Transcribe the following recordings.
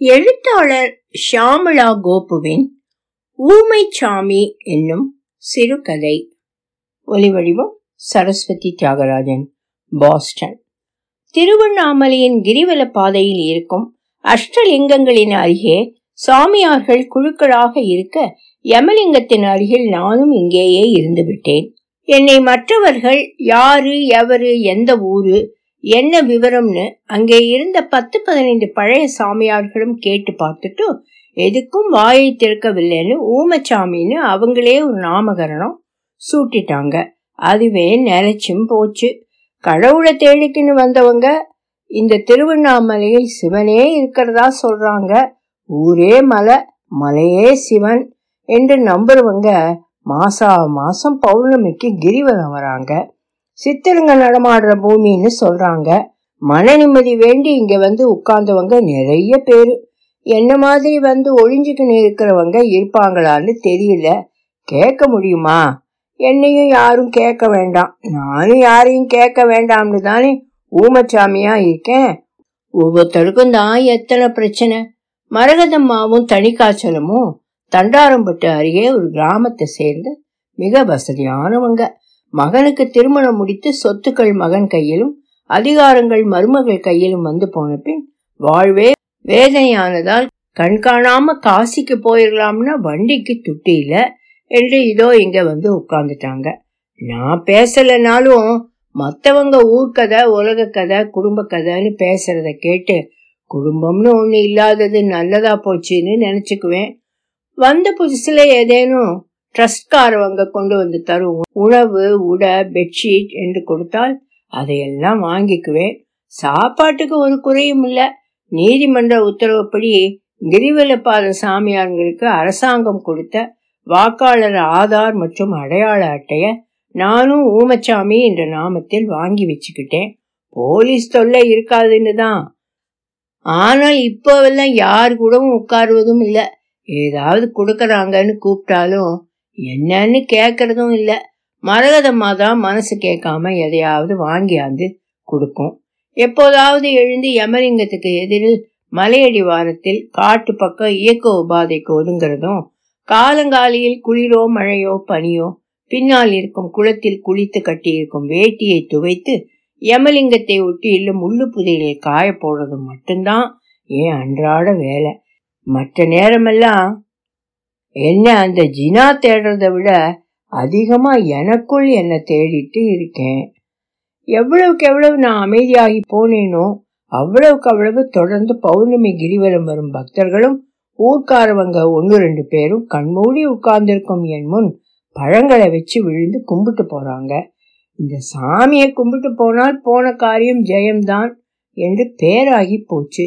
எழுத்தாளர் ஷியாமளா கோபுவின் ஊமை சாமி என்னும் சிறுகதை. ஒலிவடிவம் சரஸ்வதி தியாகராஜன் பாஸ்டன். திருவண்ணாமலையின் கிரிவல பாதையில் இருக்கும் அஷ்டலிங்கங்களின் அருகே சாமியார்கள் குழுக்களாக இருக்க யமலிங்கத்தின் அருகில் நானும் இங்கேயே இருந்து விட்டேன் என்னை மற்றவர்கள் யாரு எவரு எந்த ஊரு என்ன விவரம்னு அங்கே இருந்த பத்து பதினைந்து பழைய சாமியார்களும் கேட்டு பார்த்துட்டு எதுக்கும் வாயை திறக்கவில்லைன்னு ஊமச்சாமின்னு அவங்களே ஒரு நாமகரணம் சூட்டிட்டாங்க. அதுவே நிலைச்சும் போச்சு. கடவுளை தேடிக்கின்னு வந்தவங்க இந்த திருவண்ணாமலையில் சிவனே இருக்கிறதா சொல்றாங்க. ஊரே மலை மலையே சிவன் என்று நம்புறவங்க மாசா மாசம் பௌர்ணமிக்கு கிரிவலம் வராங்க. சித்தருங்க நடமாடுற பூமின்னு சொல்றாங்க. மன நிம்மதி வேண்டி இங்க வந்து உட்கார்ந்தவங்க நிறைய பேரு. என்ன மாதிரி வந்து ஒளிஞ்சுக்கின்னு இருக்கிறவங்க இருப்பாங்களான்னு தெரியல. கேட்க முடியுமா? என்னையும் யாரும் கேட்க வேண்டாம். நானும் யாரையும் கேட்க வேண்டாம்னு தானே ஊமச்சாமியா இருக்கேன். ஒவ்வொருத்தருக்கும் தான் எத்தனை பிரச்சனை? மரகதம்மாவும் தனிக்காய்ச்சலமும் தண்டாரம்பட்டு அருகே ஒரு கிராமத்தை சேர்ந்து மிக வசதியானவங்க. மகனுக்கு திருமணம் முடித்து சொத்துக்கள் மகன் கையிலும் அதிகாரங்கள் மருமகள் கையிலும் வந்து போன பின் வாழ்வே வேதனையானதால் கண்காணாம காசிக்கு போயிடலாம்னா வண்டிக்கு துட்டியில என்று இதோ இங்க வந்து உட்கார்ந்துட்டாங்க. நான் பேசலைனாலும் மத்தவங்க ஊர்க்கதை உலக கதை குடும்ப கதைன்னு பேசுறத கேட்டு குடும்பம்னு ஒண்ணு இல்லாதது நல்லதா போச்சுன்னு நினைச்சுக்குவேன். வந்த புதுசுல ஏதேனும் ட்ரஸ்ட்காரவங்க கொண்டு வந்து தரும் உணவு உடை பெட்ஷீட் என்று கொடுத்தால் அதையெல்லாம் வாங்கிக்குவேன். சாப்பாட்டுக்கு ஒரு குறையும் இல்ல. நீதிமன்ற உத்தரவுப்படி கிரிவலப்பாத சாமியார்களுக்கு அரசாங்கம் கொடுத்த வாக்காளர் ஆதார் மற்றும் அடையாள அட்டைய நானும் ஊமச்சாமி என்ற நாமத்தில் வாங்கி வச்சுக்கிட்டேன். போலீஸ் தொல்லை இருக்காதுன்னு தான். ஆனால் இப்போவெல்லாம் யார் கூடவும் உட்காருவதும் இல்ல. ஏதாவது கொடுக்கறாங்கன்னு கூப்பிட்டாலும் என்னன்னு கேட்கறதும் இல்லை. மரகதம்மா தான் மனசு கேட்காம எதையாவது வாங்கியாந்து கொடுக்கும். எப்போதாவது எழுந்து யமலிங்கத்துக்கு எதிரில் மலையடி வாரத்தில் காட்டு பக்கம் இயக்க உபாதைக்கு ஒதுங்கிறதும் காலங்காலியில் குளிரோ மழையோ பனியோ பின்னால் இருக்கும் குளத்தில் குளித்து கட்டியிருக்கும் வேட்டியை துவைத்து யமலிங்கத்தை ஒட்டி இல்லும் முள்ளு புதைகளில் காய போடுறதும் மட்டும்தான் ஏன் அன்றாட வேலை. மற்ற நேரமெல்லாம் என்ன அந்த ஜினா தேடுறதை விட அதிகமா எனக்குள் என்னை தேடிட்டு இருக்கேன். எவ்வளவுக்கு எவ்வளவு நான் அமைதியாகி போனேனோ அவ்வளவுக்கு அவ்வளவு தொடர்ந்து பௌர்ணமி கிரிவலம் வரும் பக்தர்களும் ஊர்க்காரவங்க ஒன்று ரெண்டு பேரும் கண்மூடி உட்கார்ந்திருக்கும் என் முன் பழங்களை வச்சு விழுந்து கும்பிட்டு போறாங்க. இந்த சாமியை கும்பிட்டு போனால் போன காரியம் ஜெயம்தான் என்று பேராகி போச்சு.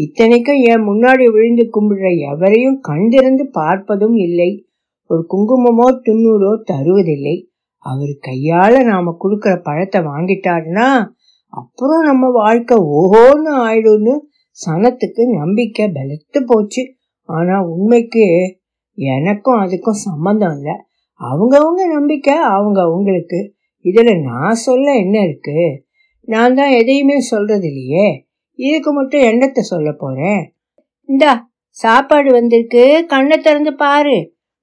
இத்தனைக்கும் என் முன்னாடி விழுந்து கும்பிடுற எவரையும் கண்டிருந்து பார்ப்பதும் இல்லை. ஒரு குங்குமமோ துண்ணூரோ தருவதில்லை. அவர் கையால நாம கொடுக்கற பழத்தை வாங்கிட்டாருன்னா அப்புறம் நம்ம வாழ்க்கை ஓஹோன்னு ஆயிடும்னு சனத்துக்கு நம்பிக்கை பலத்து போச்சு. ஆனா உண்மைக்கு எனக்கும் அதுக்கும் சம்பந்தம் இல்லை. அவங்கவுங்க நம்பிக்கை அவங்க அவங்களுக்கு. இதுல நான் சொல்ல என்ன இருக்கு? நான் தான் எதையுமே சொல்றது இல்லையே இதுக்கு மட்டும் எண்ணத்தை சொல்ல போறேன் இந்தா சாப்பாடு வந்திருக்கு. கண்ணை திறந்து பாரு.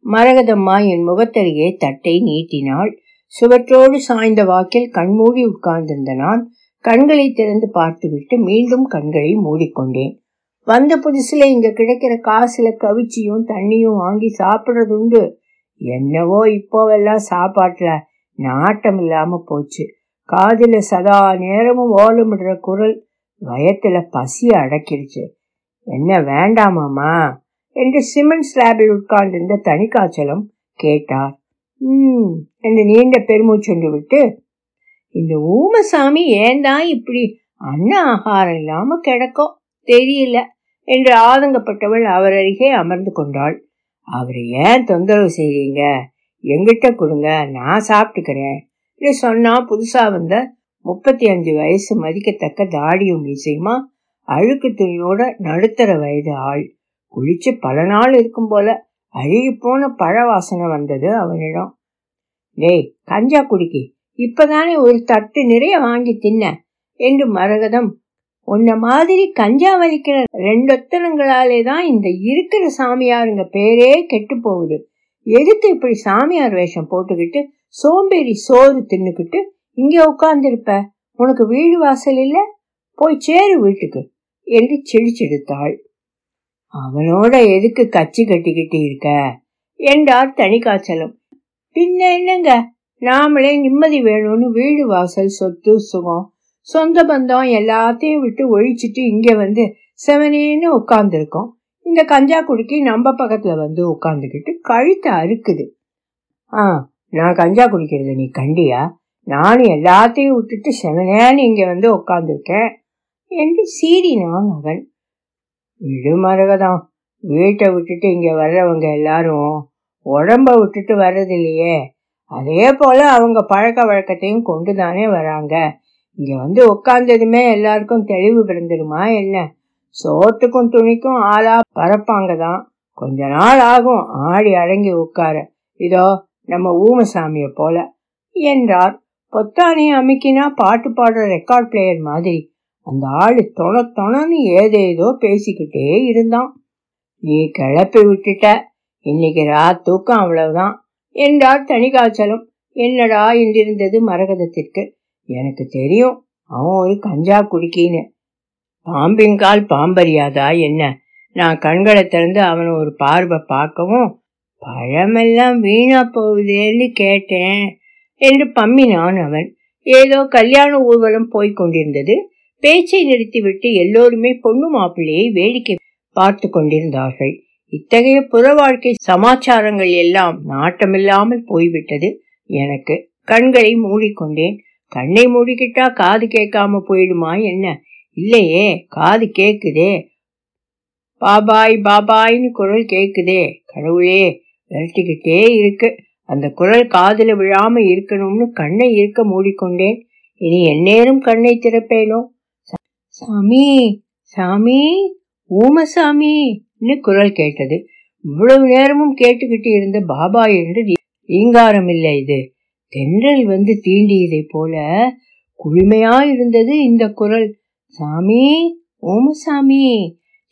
மரகதம்மா என் முகத்தருகே தட்டை நீட்டினாள். சுவற்றோடு சாய்ந்த வாக்கில் கண்மூடி உட்கார்ந்திருந்த நான் கண்களை திறந்து பார்த்துவிட்டு மீண்டும் கண்களை மூடிக்கொண்டேன். வந்த புதுசுல இங்க கிடைக்கிற காசுல கவிச்சியும் தண்ணியும் வாங்கி சாப்பிடுறது உண்டு. என்னவோ இப்போவெல்லாம் சாப்பாட்டுல நாட்டம் இல்லாம போச்சு. காதில் சதா நேரமும் ஓலமிடுற குரல் வயத்துல பசி அடக்கிடுச்சு என்ன வேண்டாமாமா என்று சிமெண்ட் ஸ்லாபில் உட்கார்ந்திருந்த தனிக்காய்ச்சலம் கேட்டார். உம் என்று நீண்ட பெருமூச்சொன்று விட்டு இந்த ஊமசாமி ஏன் தான் இப்படி அன்ன ஆகாரம் இல்லாம கிடக்கும் தெரியல என்று ஆதங்கப்பட்டவள் அவர் அருகே அமர்ந்து கொண்டாள். அவரை ஏன் தொந்தரவு செய்றீங்க? எங்கிட்ட கொடுங்க நான் சாப்பிட்டுக்கிறேன் என்று சொன்னா புதுசா வந்த முப்பத்தி அஞ்சு வயசு மதிக்கத்தக்க தாடியும் மீசையுமா? அழுக்கு துணியோட நடுத்தர வயது ஆள். குளிச்சு பல நாள் இருக்கும் போல அழுகி போன பழ வாசனை வந்தது அவனிடம். டேய் கஞ்சா குடிக்கி. இப்பதானே ஒரு தட்டு நிறைய வாங்கி தின்ன? என்று மரகதம். உன்ன மாதிரி கஞ்சா வலிக்கிற ரெண்டொத்தனங்களாலே தான் இந்த இருக்கிற சாமியாருங்க பேரே கெட்டு போகுது. எதுக்கு இப்படி சாமியார் வேஷம் போட்டுக்கிட்டு சோம்பேறி சோறு தின்னுக்கிட்டு இங்க உட்கார்ந்திருப்ப. உனக்கு வீடு வாசல் இல்ல? போய் சேரு வீட்டுக்கு என்று சிடிச்செடுத்தாள் அவனோட எதுக்கு கச்சி கட்டிக்கிட்டு இருக்க? என்றார் தனிக்காய்ச்சலும் பின்ன என்னங்க? நாமளே நிம்மதி வேணும்னு வீடு வாசல் சொத்து சுகம் சொந்த பந்தம் எல்லாத்தையும் விட்டு ஒழிச்சிட்டு இங்க வந்து செவனேன்னு உட்கார்ந்துருக்கோம். இந்த கஞ்சா குடிக்கி நம்ம பக்கத்துல வந்து உட்காந்துக்கிட்டு கழுத்தை அறுக்குது. ஆ நான் கஞ்சா குடிக்கிறது நீ கண்டியா? நான் எல்லாத்தையும் விட்டுட்டு செவனேன்னு இங்கே வந்து உட்காந்துருக்கேன் என்று சீறினான் அவன். விடுமரகதான் வீட்டை விட்டுட்டு இங்கே வர்றவங்க எல்லாரும் உடம்ப விட்டுட்டு வர்றதில்லையே. அதே போல் அவங்க பழக்க வழக்கத்தையும் கொண்டு தானே வராங்க. இங்கே வந்து உட்காந்ததுமே எல்லாருக்கும் தெளிவு பிறந்துடுமா என்ன? சோத்துக்கும் துணிக்கும் ஆளா பறப்பாங்க தான். கொஞ்ச நாள் ஆகும் ஆடி அடங்கி உட்கார. இதோ நம்ம ஊமசாமியை போல என்றார். பொத்தானை அமைக்கினா பாட்டு பாடுற ரெக்கார்ட் பிளேயர் மாதிரி. அந்த ஆள் தொண தொணன்னு ஏதேதோ பேசிக்கிட்டே இருந்தான். நீ கிளப்பி விட்டுட்ட. இன்னைக்கு ரா தூக்கம் அவ்வளவுதான். என்றார் தனிகாச்சலம் என்னடா என்றிருந்தது மரகதத்திற்கு. எனக்கு தெரியும் அவன் ஒரு கஞ்சா குடிக்கின்னு. பாம்பின்கால் பாம்பறியாதா என்ன? நான் கண்களை திறந்து அவனை ஒரு பார்வை பார்க்கவும் பழமெல்லாம் வீணா போகுதேன்னு கேட்டேன். என்று பம்மினான் அவன். ஏதோ கல்யாண ஊர்வலம் போய்க் கொண்டிருந்தது. பேச்சை நிறுத்திவிட்டு எல்லோருமே பொண்ணு மாப்பிள்ளையை வேடிக்கை பார்த்து கொண்டிருந்தார்கள். இத்தகைய புற வாழ்க்கை சமாச்சாரங்கள் எல்லாம் நாட்டமில்லாமல் போய்விட்டது எனக்கு. கண்களை மூடிக்கொண்டேன். கண்ணை மூடிக்கிட்டா காது கேட்காம போயிடுமா என்ன? இல்லையே காது கேக்குதே. பாபாய் பாபாய்னு குரல் கேக்குதே. கடவுளே விரட்டிக்கிட்டே இருக்கு. அந்த குரல் காதில் விழாம இருக்கணும்னு கண்ணை இருக்க மூடிக்கொண்டேன். இனி எந்நேரம் கண்ணை திறப்பேனோ? சாமி சாமி ஊமசாமின்னு குரல் கேட்டது. இவ்வளவு நேரமும் கேட்டுக்கிட்டு இருந்த பாபா என்று ரீங்காரம் இல்லை இது. தென்றல் வந்து தீண்டியதை போல குளுமையா இருந்தது இந்த குரல். சாமி ஓமசாமி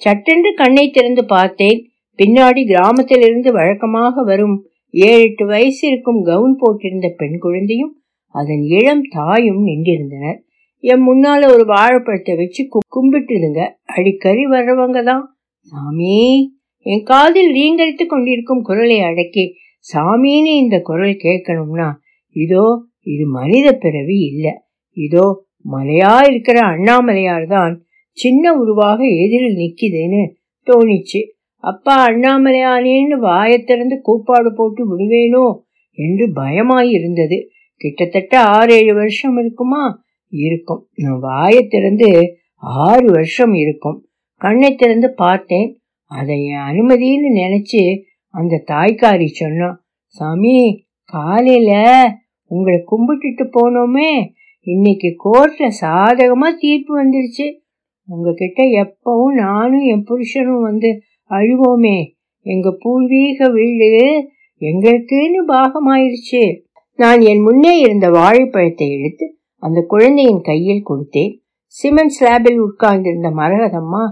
சட்டென்று கண்ணை திறந்து பார்த்தேன். பின்னாடி கிராமத்திலிருந்து வழக்கமாக வரும் ஏழு எட்டு வயசு இருக்கும் கவுன் போட்டிருந்த பெண் குழந்தையும் அதன் இளம் தாயும் நின்றிருந்தனர். என் முன்னால ஒரு வாழைப்பழத்தை வச்சு கும்பிட்டுதுங்க அடிக்கடி வர்றவங்க தான் சாமி என் காதில் ரீங்கரித்து கொண்டிருக்கும் குரலை அடக்கி சாமின்னு இந்த குரல் கேட்கணும்னா இதோ இது மனித பிறவி இல்லை. இதோ மலையா இருக்கிற அண்ணாமலையார் தான் சின்ன உருவாக எதிரில் நிற்கிதுன்னு தோணிச்சு. அப்பா அண்ணாமலையானேன்னு வாயத்திறந்து கூப்பாடு போட்டு விடுவேனோ என்று பயமாயிருந்தது கிட்டத்தட்ட ஆறு ஏழு வருஷம் இருக்குமா? இருக்கும். நான் வாயை திறந்து ஆறு வருஷம் இருக்கும். கண்ணை திறந்து பார்த்தேன். அதை என் அனுமதின்னு நினைச்சு அந்த தாய்க்காரி சொன்னான் சாமி காலையில உங்களை கும்பிட்டுட்டு போனோமே. இன்னைக்கு கோர்ட்ல சாதகமா தீர்ப்பு வந்துருச்சு. உங்ககிட்ட எப்பவும் நானும் என் புருஷனும் வந்து அழுவோமே எங்க பூர்வீக வீடு எங்களுக்குன்னு பாகமாயிருச்சு. நான் என் முன்னே இருந்த வாழைப்பழத்தை எடுத்து அந்த குழந்தையின் கையில் கொடுத்தேன். சிமெண்ட் ஸ்லாபில் உட்கார்ந்திருந்த மரகதம்மா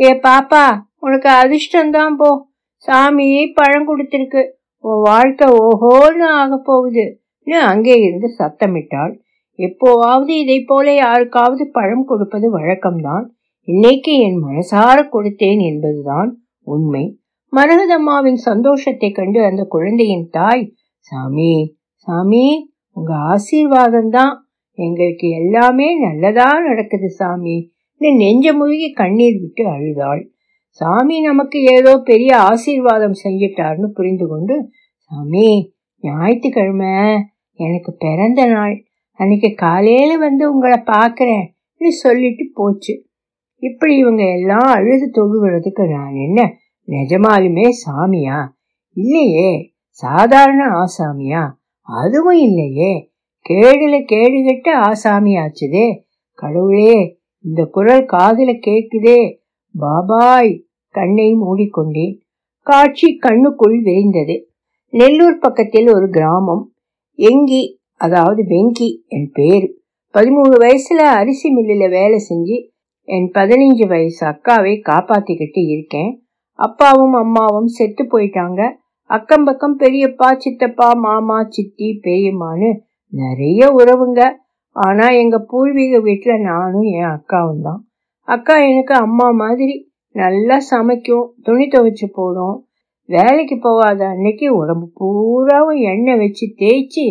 ஏ பாப்பா உனக்கு அதிர்ஷ்டம்தான் போ. சாமி பழம் கொடுத்திருக்கு. உன் வாழ்க்கை ஓஹோன்னு ஆக போகுதுன்னு அங்கே இருந்து சத்தமிட்டாள். எப்போவாவது இதை போல யாருக்காவது பழம் கொடுப்பது வழக்கம்தான். இன்னைக்கு என் மனசார கொடுத்தேன் என்பதுதான். உண்மை. மரகதம்மாவின் சந்தோஷத்தை கண்டு அந்த குழந்தையின் தாய் சாமி சாமி உங்க ஆசீர்வாதம் தான் எங்களுக்கு எல்லாமே நல்லதா நடக்குது சாமி. நெஞ்ச முழுகி கண்ணீர் விட்டு அழுதாள். சாமி நமக்கு ஏதோ பெரிய ஆசீர்வாதம் செஞ்சிட்டார்னு புரிந்து கொண்டு சாமி ஞாயிற்றுக்கிழமை எனக்கு பிறந்த நாள். அன்னைக்கு காலையில வந்து உங்களை பாக்குறேன் சொல்லிட்டு போச்சு. இப்படி இவங்க எல்லாம் அழுது தொழுகிறதுக்கு நான் என்ன? நிஜமாலுமே சாமியா? இல்லையே சாதாரண ஆசாமியா? அதுவும் இல்லையே. கேடுல கேடு கெட்ட ஆசாமியாச்சுதே. கடவுளே இந்த குரல் காதுல கேக்குதே. பாபாய் கண்ணை மூடிக்கொண்டேன். காட்சி கண்ணுக்குள் விரிந்தது. நெல்லூர் பக்கத்தில் ஒரு கிராமம். எங்கி அதாவது வெங்கி என் பேரு. பதிமூணு வயசுல அரிசி மில்லில் வேலை செஞ்சு என் பதினஞ்சு வயசு அக்காவை காப்பாத்திக்கிட்டு இருக்கேன். அப்பாவும் அம்மாவும் செத்து போயிட்டாங்க. அக்கம் பக்கம் பெரியப்பா சித்தப்பா மாமா சித்தி பெரியம்மான்னு நிறைய உறவுங்க. ஆனா எங்க பூர்வீக வீட்டுல நானும் என் அக்காவும் தான். அக்கா எனக்கு அம்மா மாதிரி நல்லா சமைக்கும் துணி துவைச்சு போடும். வேலைக்கு போகாத அன்னைக்கு உடம்பு பூராவும் எண்ணெய் வச்சு தேய்ச்சி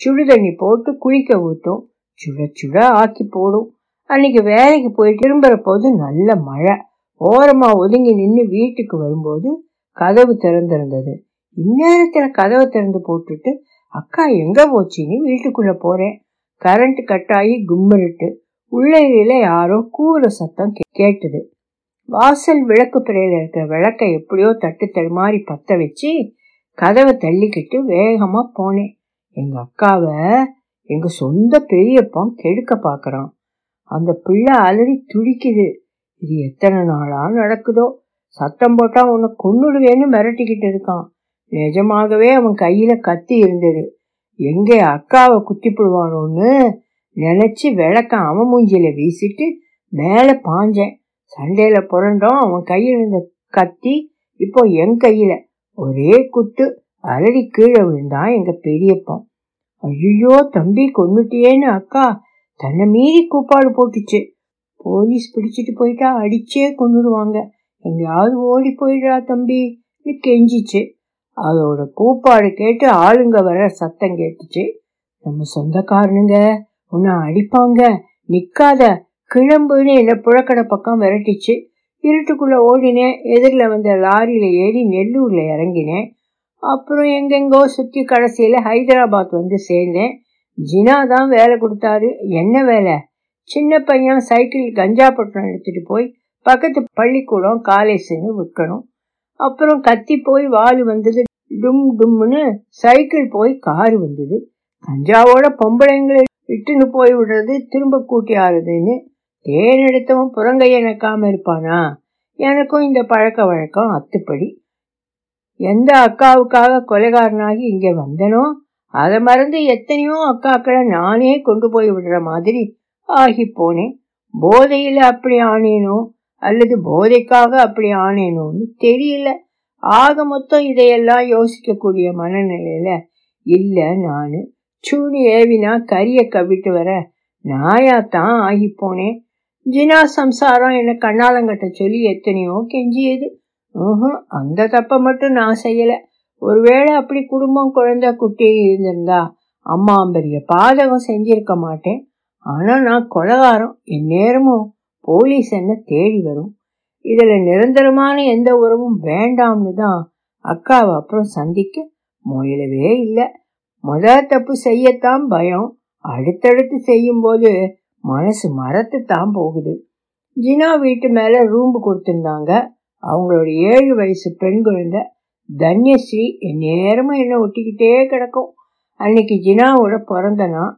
சுடு தண்ணி போட்டு குளிக்க ஊற்றும் சுட சுட ஆக்கி போடும். அன்னைக்கு வேலைக்கு போய் திரும்புற போது நல்ல மழை. ஓரமா ஒதுங்கி நின்று வீட்டுக்கு வரும்போது கதவு திறந்திருந்தது. இந்நேரத்தில் கதவை திறந்து போட்டுட்டு அக்கா எங்க போச்சுன்னு வீட்டுக்குள்ள போறேன் கரண்ட் கட் ஆகி கும்மிருட்டு உள்ளையில யாரோ கூற சத்தம் கேட்டது. வாசல் விளக்கு பிறையில் இருக்கிற விளக்கை எப்படியோ தட்டு தடுமாறி பத்த வச்சு கதவை தள்ளிக்கிட்டு வேகமாக போனேன். எங்கள் அக்காவை எங்கள் சொந்த பெரியப்பன் கெடுக்க பார்க்குறான் அந்த பிள்ளை அலறி துடிக்குது. இது எத்தனை நாளா நடக்குதோ? சத்தம் போட்டா உன்னை கொன்னுடுவேன்னு மிரட்டிக்கிட்டு இருக்கான். நிஜமாகவே அவன் கையில கத்தி இருந்தது. எங்கே அக்காவை குத்திப்படுவானோன்னு நினைச்சு விளக்க அவன் மூஞ்சில வீசிட்டு மேலே பாஞ்சேன். சண்டையில புரண்டோம் அவன் கையில் இருந்த கத்தி இப்போ என் கையில. ஒரே குத்து அலறி கீழே விழுந்தான் எங்க பெரியப்பன் ஐயோ தம்பி கொன்னுட்டியேன்னு அக்கா தன்னை மீறி கூப்பாடு போட்டுச்சு. போலீஸ் பிடிச்சிட்டு போயிட்டா அடிச்சே கொண்டுடுவாங்க எங்கேயாவது ஓடி போயிடுறா தம்பின்னு கெஞ்சிச்சு. அதோட கூப்பாடு கேட்டு ஆளுங்க வர சத்தம் கேட்டுச்சு. நம்ம சொந்தக்காரனுங்க உன்னை அடிப்பாங்க நிக்காத கிளம்புன்னு என்ன புழக்கடை பக்கம் விரட்டிச்சு. இருட்டுக்குள்ள ஓடினேன் எதிரில் வந்த லாரியில ஏறி நெல்லூர்ல இறங்கினேன். அப்புறம் எங்கெங்கோ சுற்றி கடைசியில் ஹைதராபாத் வந்து சேர்ந்தேன். ஜினா தான் வேலை கொடுத்தாரு. என்ன வேலை? சின்ன பையன் சைக்கிள் கஞ்சா பட்டணம் எடுத்துட்டு போய் பக்கத்து பள்ளிக்கூடம் காலேஜ்னு விற்கணும். அப்புறம் கத்தி போய் வால் வந்தது. டும் டும்னு சைக்கிள் போய் காரு வந்தது. கஞ்சாவோட பொம்பளைங்களை இட்டுன்னு போய் விடுறது திரும்ப கூட்டி ஆறுதுன்னு தேன் எடுத்தவன் புறங்கைய நக்காம இருப்பானா? எனக்கும் இந்த பழக்க வழக்கம் அத்துப்படி. எந்த அக்காவுக்காக கொலைகாரனாகி இங்கே வந்தனோ அதை மறந்து எத்தனையோ அக்காக்களை நானே கொண்டு போய் விடுற மாதிரி ஆகி போனேன் போதையில் அப்படி ஆனேனோ? அல்லது போதைக்காக அப்படி ஆனேனோன்னு தெரியல. ஆக மொத்தம் இதையெல்லாம் யோசிக்கக்கூடிய மனநிலையில இல்லை நான். சூனி ஏவினா கரியை கவிட்டு வர நாயாத்தான் ஆகி போனேன் ஜினா சம்சாரம் என்னை கண்ணாலங்கட்ட சொல்லி எத்தனையோ கெஞ்சியது. அந்த தப்பை மட்டும் நான் செய்யலை. ஒருவேளை அப்படி குடும்பம் குழந்தை குட்டி இருந்திருந்தா அம்மா பெரிய பாதகம் செஞ்சிருக்க மாட்டேன். ஆனா நான் கொலகாரம் என் நேரமும் போலீஸ் என்ன தேடி வரும். இதில் நிரந்தரமான எந்த உறவும் வேண்டாம்னு தான் அக்காவை அப்புறம் சந்திக்க முயலவே இல்லை. முத தப்பு செய்யத்தான் பயம். அடுத்தடுத்து செய்யும் போது மனசு மரத்து தான் போகுது. ஜினா வீட்டு மேலே ரூம்பு கொடுத்துருந்தாங்க. அவங்களோட ஏழு வயசு பெண் குழந்தை. தன்யஸ்ரீ நேரமும் என்ன ஒட்டிக்கிட்டே கிடக்கும். அன்னைக்கு ஜினாவோட பிறந்தனா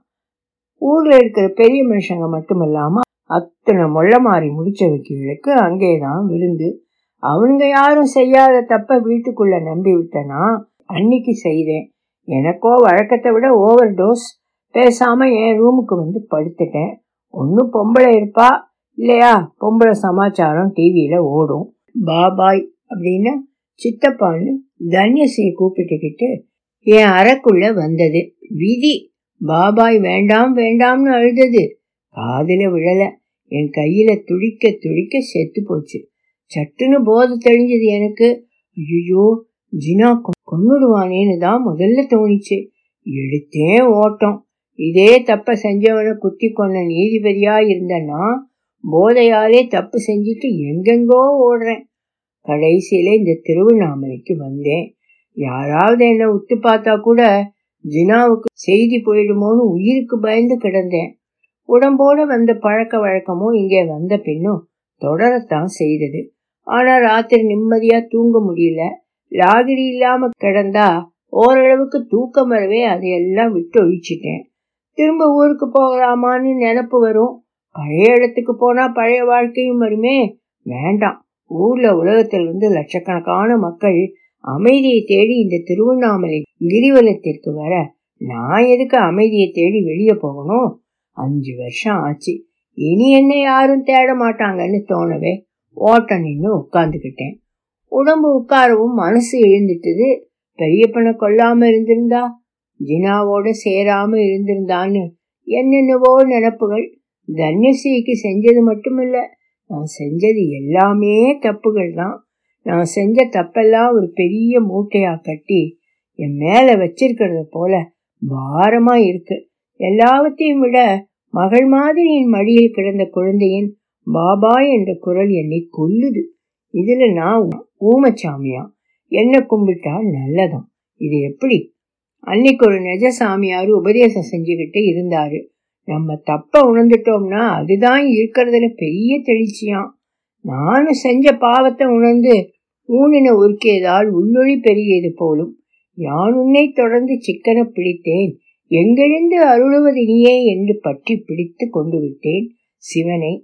ஊர்ல இருக்கிற பெரிய மனுஷங்க மட்டும் அத்தனை மொள்ள மாறி முடிச்சவைக்கு அங்கேதான் விருந்து அவனுங்க யாரும் செய்யாத தப்ப வீட்டுக்குள்ள நம்பி விட்டனா அன்னைக்கு செய்தேன். எனக்கோ வழக்கத்தை விட ஓவர் டோஸ் பேசாம என் ரூமுக்கு வந்து படுத்துட்டேன். ஒன்னும் பொம்பளை இருப்பா? இல்லையா? பொம்பளை சமாச்சாரம் டிவியில ஓடும். பாபாய் அப்படின்னு சித்தப்பான்னு தன்யசியை கூப்பிட்டுக்கிட்டு என் அறக்குள்ள வந்தது. விதி. பாபாய் வேண்டாம் வேண்டாம்னு அழுதது. காதில விழல. என் கையில துடிக்க துடிக்க செத்து போச்சு. சட்டுன்னு போதை தெளிஞ்சது எனக்கு. ஐயோ ஜினா கொன்னுடுவானேன்னு தான் முதல்ல தோணிச்சு. எடுத்தேன் ஓட்டம். இதே தப்ப செஞ்சவனை குத்தி கொன்ன நீதிபதியா இருந்தன்னா போதையாலே தப்பு செஞ்சுட்டு எங்கெங்கோ ஓடுறேன். கடைசியில இந்த திருவண்ணாமலைக்கு வந்தேன். யாராவது என்ன உத்து பார்த்தா கூட ஜினாவுக்கு செய்தி போயிடுமோன்னு உயிருக்கு பயந்து கிடந்தேன். உடம்போட வந்த பழக்க வழக்கமும் இங்கே வந்த பின்னும் தொடரத்தான் செய்தது. ஆனா ராத்திரி நிம்மதியா தூங்க முடியல. லாகிரி இல்லாம கிடந்தா ஓரளவுக்கு தூக்கம் வரவே அதையெல்லாம் விட்டு ஒழிச்சிட்டேன். திரும்ப ஊருக்கு போகலாமான்னு நினப்பு வரும். பழைய இடத்துக்கு போனா பழைய வாழ்க்கையும் வருமே. வேண்டாம். ஊர்ல உலகத்தில் வந்து லட்சக்கணக்கான மக்கள் அமைதியை தேடி இந்த திருவண்ணாமலை கிரிவலத்திற்கு வர நான் எதுக்கு அமைதியை தேடி வெளியே போகணும்? அஞ்சு வருஷம் ஆச்சு. இனி என்ன யாரும் தேட மாட்டாங்கன்னு தோணவே ஓட்ட நின்று உட்காந்துக்கிட்டேன் உடம்பு உட்காரவும் மனசு எழுந்துட்டது. பெரியப்பனை கொல்லாம இருந்திருந்தா ஜினாவோட சேராம இருந்திருந்தான்னு என்னென்னவோ நினப்புகள். தன்யஸ்ரீக்கு செஞ்சது மட்டுமில்ல நான் செஞ்சது எல்லாமே தப்புகள் தான் நான் செஞ்ச தப்பெல்லாம் ஒரு பெரிய மூட்டையா கட்டி என் மேல வச்சிருக்கிறத போல பாரமா இருக்கு. எல்லாவற்றையும் விட மகள் மாதிரி என் மடியில் கிடந்த குழந்தையின் பாபா என்ற குரல் என்னை கொல்லுது. இதுல நான் ஊமச்சாமியா? என்ன கும்பிட்டா நல்லதான் இது எப்படி? அன்னைக்கு ஒரு நெஜ சாமியார் உபதேசம் செஞ்சுக்கிட்டு இருந்தாரு. நம்ம தப்ப உணர்ந்துட்டோம்னா அதுதான் இருக்கிறதுல பெரிய தெளிச்சியாம். நானும் செஞ்ச பாவத்தை உணர்ந்து ஊனின உருக்கியதால் உள்ளொளி பெருகியது போலும் யான் உன்னை தொடர்ந்து சிக்கன பிடித்தேன் எங்கெழுந்து அருளுவது நீயே என்று பற்றி பிடித்து கொண்டு விட்டேன் சிவனை.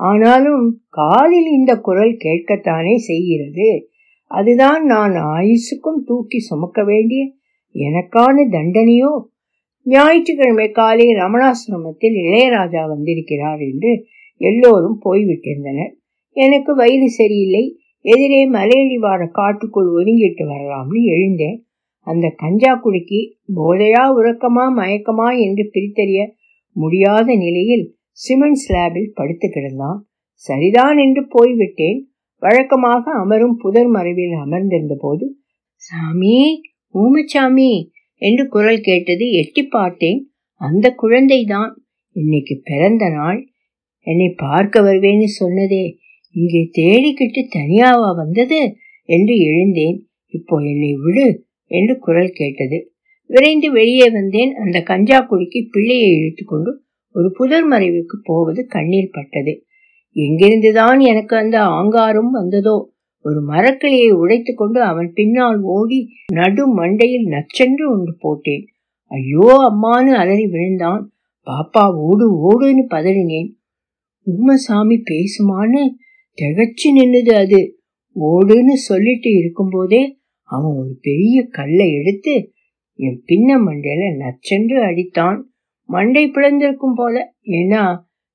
ஆனாலும் காதில் இந்த குரல் கேட்கத்தானே செய்கிறது? அதுதான் நான் ஆயுசுக்கும் தூக்கி சுமக்க வேண்டிய எனக்கான தண்டனையோ? ஞாயிற்றுக்கிழமை காலை ரமணாசிரமத்தில் இளையராஜா வந்திருக்கிறார் என்று எல்லோரும் போய்விட்டிருந்தனர். எனக்கு வயிறு சரியில்லை எதிரே மலையடிவார காட்டுக்குள் ஒதுங்கிட்டு வரலாம்னு எழுந்தேன். அந்த கஞ்சா குடுக்கி போதையா உறக்கமா மயக்கமா என்று பிரித்தறிய முடியாத நிலையில் சிமெண்ட் ஸ்லாபில் படுத்து கிடந்தான். சரிதான் என்று போய்விட்டேன். வழக்கமாக அமரும் புதர் மறைவில் அமர்ந்திருந்த போது சாமி ஊமச்சாமி என்று குரல் கேட்டது எட்டி பார்த்தேன். அந்த குழந்தைதான். இன்னைக்கு பிறந்த நாள். என்னை பார்க்க வருவேன்னு சொன்னதே. இங்கே தேடிக்கிட்டு தனியாவா வந்தது? என்று எழுந்தேன். இப்போ என்னை விடு என்று குரல் கேட்டது. விரைந்து வெளியே வந்தேன். அந்த கஞ்சா குடிக்கு பிள்ளையை இழுத்துக்கொண்டு ஒரு புதர் மறைவுக்கு போவது கண்ணீர் பட்டது. எங்கிருந்துதான் எனக்கு அந்த ஆங்காரும் வந்ததோ? ஒரு மரக்கிளையை உடைத்து கொண்டு அவன் பின்னால் ஓடி நடு மண்டையில் நச்சென்று ஒன்று போட்டேன். ஐயோ அம்மானு அலறி விழுந்தான். பாப்பா ஓடு ஓடுன்னு பதறினேன். உம்மசாமி பேசுமான்னு திகச்சு நின்னுது அது. ஓடுன்னு சொல்லிட்டு இருக்கும்போதே அவன் ஒரு பெரிய கல்லை எடுத்து என் பின்ன மண்டையில நச்சென்று அடித்தான். மண்டை பிளந்திருக்கும் போல ஏன்னா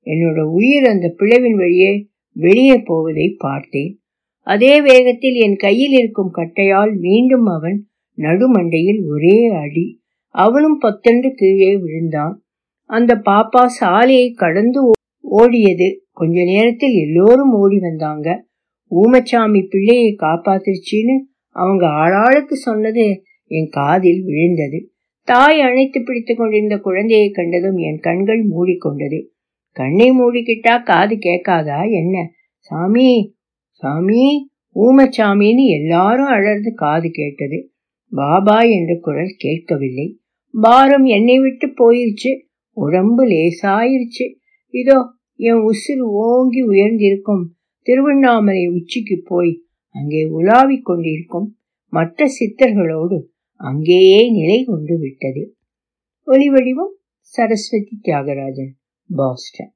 என்னோட உயிர் அந்த பிளவின் வழியே வெளியே போவதை பார்த்தேன். அதே வேகத்தில் என் கையில் இருக்கும் கட்டையால் மீண்டும் அவன் நடுமண்டையில் ஒரே அடி. அவனும் பத்தென்று கீழே விழுந்தான். அந்த பாப்பா சாலையை கடந்து ஓடியது. கொஞ்ச நேரத்தில் எல்லோரும் ஓடி வந்தாங்க. ஊமச்சாமி பிள்ளையை காப்பாத்துருச்சின்னு அவங்க ஆளாளுக்கு சொன்னது என் காதில் விழுந்தது. தாய் அணைத்து பிடித்து கொண்டிருந்த குழந்தையை கண்டதும் என் கண்கள் மூடிக்கொண்டது. கண்ணை மூடிக்கிட்டா காது கேட்காதா? என்ன? சாமி சாமி ஊமச்சாமின்னு எல்லாரும் அழறது காது கேட்டது. பாபா என்ற குரல் கேட்கவில்லை. பாரம் என்னை விட்டு போயிருச்சு. உடம்பு லேசாயிருச்சு. இதோ என் உசிறு ஓங்கி உயர்ந்திருக்கும். திருவண்ணாமலை உச்சிக்கு போய் அங்கே உலாவிக் கொண்டிருக்கும் மற்ற சித்தர்களோடு அங்கேயே நிலை கொண்டு விட்டது. ஒளிவடிவம் சரஸ்வதி தியாகராஜன் பாஸ்டன்.